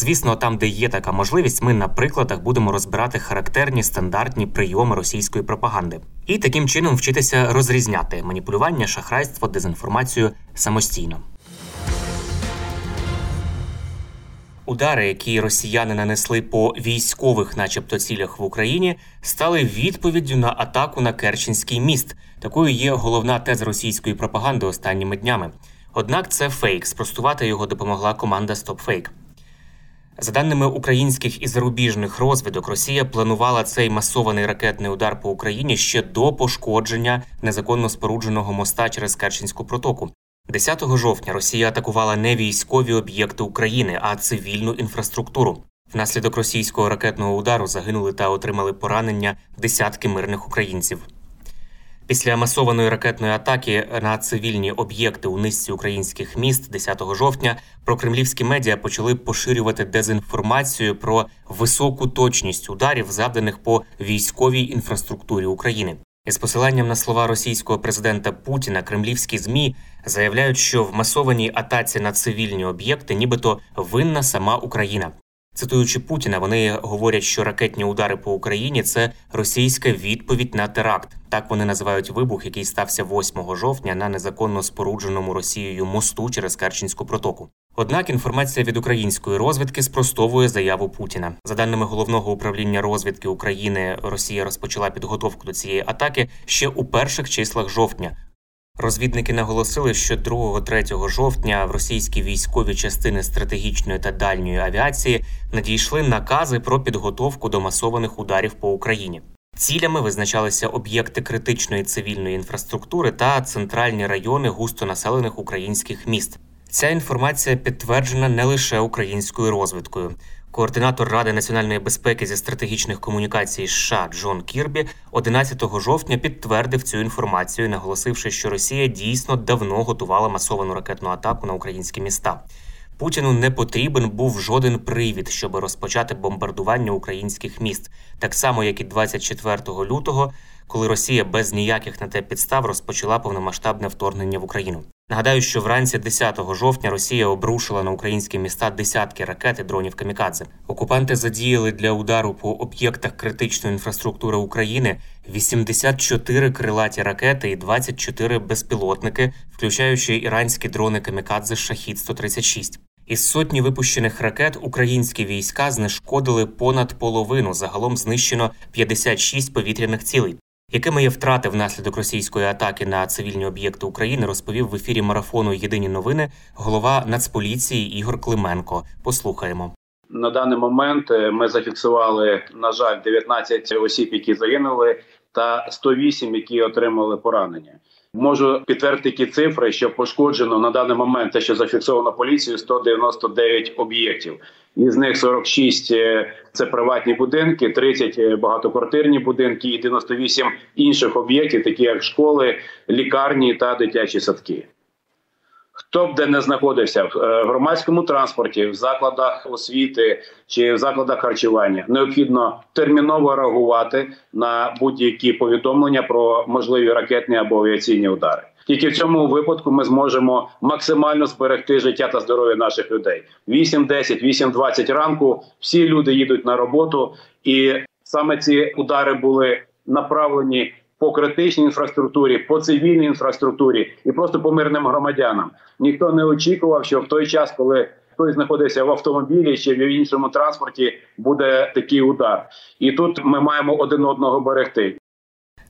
Звісно, там, де є така можливість, ми на прикладах будемо розбирати характерні стандартні прийоми російської пропаганди і таким чином вчитися розрізняти маніпулювання, шахрайство, дезінформацію самостійно. Удари, які росіяни нанесли по військових, начебто, цілях в Україні, стали відповіддю на атаку на Керченський міст. Такою є головна теза російської пропаганди останніми днями. Однак це фейк. Спростувати його допомогла команда StopFake. За даними українських і зарубіжних розвідок, Росія планувала цей масований ракетний удар по Україні ще до пошкодження незаконно спорудженого моста через Керченську протоку. 10 жовтня Росія атакувала не військові об'єкти України, а цивільну інфраструктуру. Внаслідок російського ракетного удару загинули та отримали поранення десятки мирних українців. Після масованої ракетної атаки на цивільні об'єкти у низці українських міст 10 жовтня прокремлівські медіа почали поширювати дезінформацію про високу точність ударів, завданих по військовій інфраструктурі України. Із посиланням на слова російського президента Путіна, кремлівські змі заявляють, що в масованій атаці на цивільні об'єкти, нібито винна сама Україна. Цитуючи Путіна, вони говорять, що ракетні удари по Україні це російська відповідь на теракт. Так вони називають вибух, який стався 8 жовтня на незаконно спорудженому Росією мосту через Керченську протоку. Однак інформація від української розвідки спростовує заяву Путіна. За даними головного управління розвідки України, Росія розпочала підготовку до цієї атаки ще у перших числах жовтня. Розвідники наголосили, що 2-3 жовтня в російські військові частини стратегічної та дальньої авіації надійшли накази про підготовку до масованих ударів по Україні. Цілями визначалися об'єкти критичної цивільної інфраструктури та центральні райони густонаселених українських міст. Ця інформація підтверджена не лише українською розвідкою. Координатор Ради національної безпеки зі стратегічних комунікацій США Джон Кірбі 11 жовтня підтвердив цю інформацію, наголосивши, що Росія дійсно давно готувала масовану ракетну атаку на українські міста. Путіну не потрібен був жоден привід, щоб розпочати бомбардування українських міст, так само як і 24 лютого, коли Росія без ніяких на те підстав розпочала повномасштабне вторгнення в Україну. Нагадаю, що вранці 10 жовтня Росія обрушила на українські міста десятки ракет і дронів камікадзе. Окупанти задіяли для удару по об'єктах критичної інфраструктури України 84 крилаті ракети і 24 безпілотники, включаючи іранські дрони камікадзе Шахід 136 Із сотні випущених ракет українські війська знешкодили понад половину. Загалом знищено 56 повітряних цілей. Якими є втрати внаслідок російської атаки на цивільні об'єкти України, розповів в ефірі марафону Єдині новини голова Нацполіції Ігор Клименко. Послухаємо. На даний момент е, ми зафіксували, на жаль, 19 осіб, які загинули, та 108, які отримали поранення. Можу підтвердити ті цифри, що пошкоджено на даний момент те, що зафіксовано поліцією, 199 об'єктів. Із них 46 е, – це приватні будинки, 30 – багатоквартирні будинки і 98 інших об'єктів, такі як школи, лікарні та дитячі садки. Хто б де не знаходився в е, громадському транспорті, в закладах освіти чи в закладах харчування, необхідно терміново реагувати на будь-які повідомлення про можливі ракетні або авіаційні удари. Тільки в цьому випадку ми зможемо максимально зберегти життя та здоров'я наших людей. 8.10, 8.20 ранку всі люди їдуть на роботу, і саме ці удари були направлені по критичній інфраструктурі, по цивільній інфраструктурі і просто по мирним громадянам. Ніхто не очікував, що в той час, коли хтось знаходиться в автомобілі чи в іншому транспорті, буде такий удар. І тут ми маємо один одного берегти.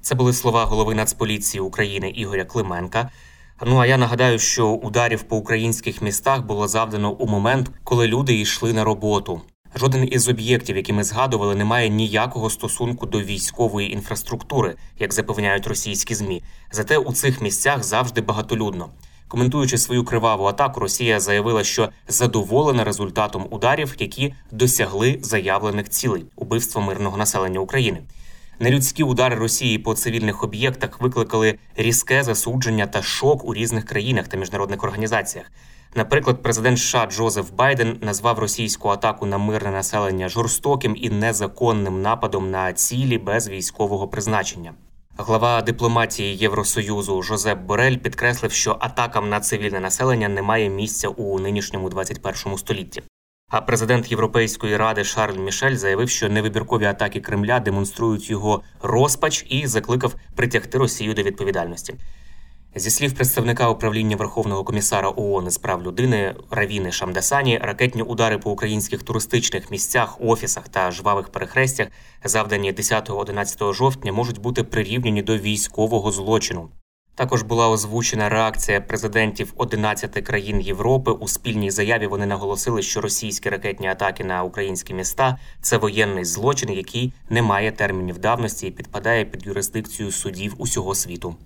Це були слова голови Нацполіції України Ігоря Клименка. Ну а я нагадаю, що ударів по українських містах було завдано у момент, коли люди йшли на роботу. Жоден із об'єктів, які ми згадували, не має ніякого стосунку до військової інфраструктури, як запевняють російські змі. Зате у цих місцях завжди багатолюдно. Коментуючи свою криваву атаку, Росія заявила, що задоволена результатом ударів, які досягли заявлених цілей убивства мирного населення України. Нелюдські удари Росії по цивільних об'єктах викликали різке засудження та шок у різних країнах та міжнародних організаціях. Наприклад, президент США Джозеф Байден назвав російську атаку на мирне населення жорстоким і незаконним нападом на цілі без військового призначення. Глава дипломатії Євросоюзу Жозеп Борель підкреслив, що атакам на цивільне населення немає місця у нинішньому 21 столітті. А президент Європейської ради Шарль Мішель заявив, що невибіркові атаки Кремля демонструють його розпач і закликав притягти Росію до відповідальності. Зі слів представника управління Верховного комісара ООН з прав людини Равіни Шамдасані, ракетні удари по українських туристичних місцях, офісах та жвавих перехрестях, завдані 10-11 жовтня, можуть бути прирівняні до військового злочину. Також була озвучена реакція президентів 11 країн Європи. У спільній заяві вони наголосили, що російські ракетні атаки на українські міста це воєнний злочин, який не має термінів давності і підпадає під юрисдикцію судів усього світу.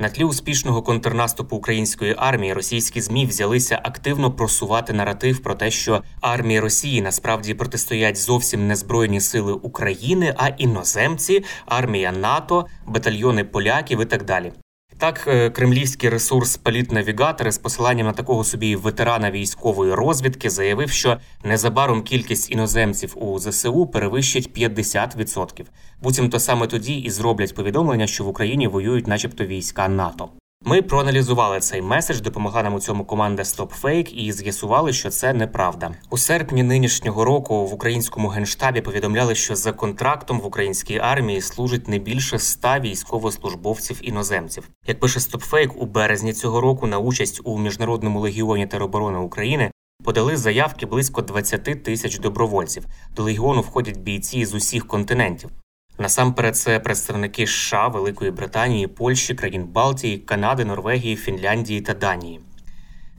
На тлі успішного контрнаступу української армії російські змі взялися активно просувати наратив про те, що армії Росії насправді протистоять зовсім не збройні сили України, а іноземці, армія НАТО, батальйони поляків і так далі. Так, е, кремлівський ресурс Політнавігатори з посиланням на такого собі ветерана військової розвідки заявив, що незабаром кількість іноземців у ЗСУ перевищить 50%. Буцімто саме тоді і зроблять повідомлення, що в Україні воюють, начебто, війська НАТО. Ми проаналізували цей меседж, допомогла нам у цьому команда StopFake і з'ясували, що це неправда. У серпні нинішнього року в українському генштабі повідомляли, що за контрактом в українській армії служить не більше 100 військовослужбовців іноземців. Як пише StopFake, у березні цього року на участь у міжнародному легіоні тероборони України. Подали заявки близько 20 тисяч добровольців. До легіону входять бійці з усіх континентів. Насамперед, це представники США, Великої Британії, Польщі, країн Балтії, Канади, Норвегії, Фінляндії та Данії.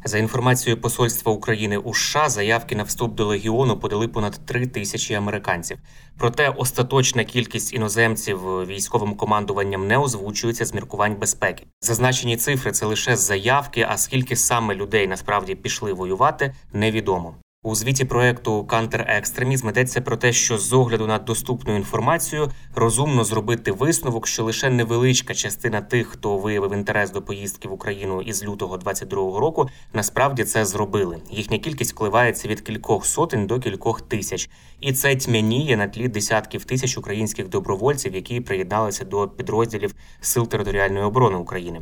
За інформацією Посольства України у США, заявки на вступ до легіону подали понад 3 тисячі американців. Проте остаточна кількість іноземців військовим командуванням не озвучується з міркувань безпеки. Зазначені цифри це лише заявки. А скільки саме людей насправді пішли воювати, невідомо. У звіті проекту «Контрекстремізм» йдеться про те, що з огляду на доступну інформацію розумно зробити висновок, що лише невеличка частина тих, хто виявив інтерес до поїздки в Україну із лютого 22-го року, насправді це зробили. Їхня кількість коливається від кількох сотень до кількох тисяч, і це тьмяніє на тлі десятків тисяч українських добровольців, які приєдналися до підрозділів сил територіальної оборони України.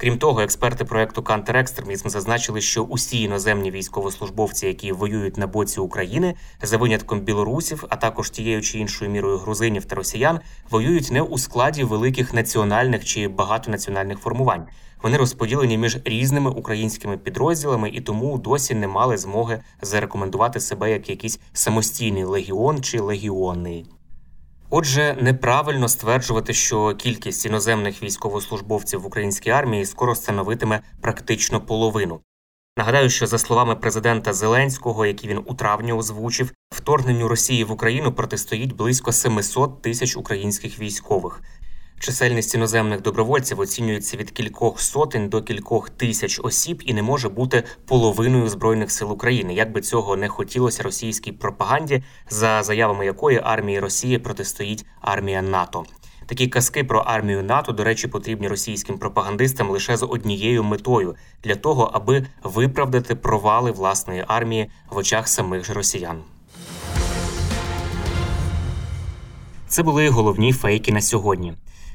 Крім того, експерти проекту «Контрекстремізм» зазначили, що усі іноземні військовослужбовці, які воюють на боці України, за винятком білорусів, а також тією чи іншою мірою грузинів та росіян, воюють не у складі великих національних чи багатонаціональних формувань. Вони розподілені між різними українськими підрозділами і тому досі не мали змоги зарекомендувати себе як якийсь самостійний легіон чи легіони. Отже, неправильно стверджувати, що кількість іноземних військовослужбовців в українській армії скоро становитиме практично половину. Нагадаю, що за словами президента Зеленського, які він у травні озвучив, вторгненню Росії в Україну протистоїть близько 700 тисяч українських військових. Чисельність іноземних добровольців оцінюється від кількох сотень до кількох тисяч осіб і не може бути половиною збройних сил України. Як би цього не хотілося російській пропаганді, за заявами якої армії Росії протистоїть армія НАТО. Такі казки про армію НАТО, до речі, потрібні російським пропагандистам лише з однією метою для того, аби виправдати провали власної армії в очах самих ж росіян. Це були головні фейки на сьогодні.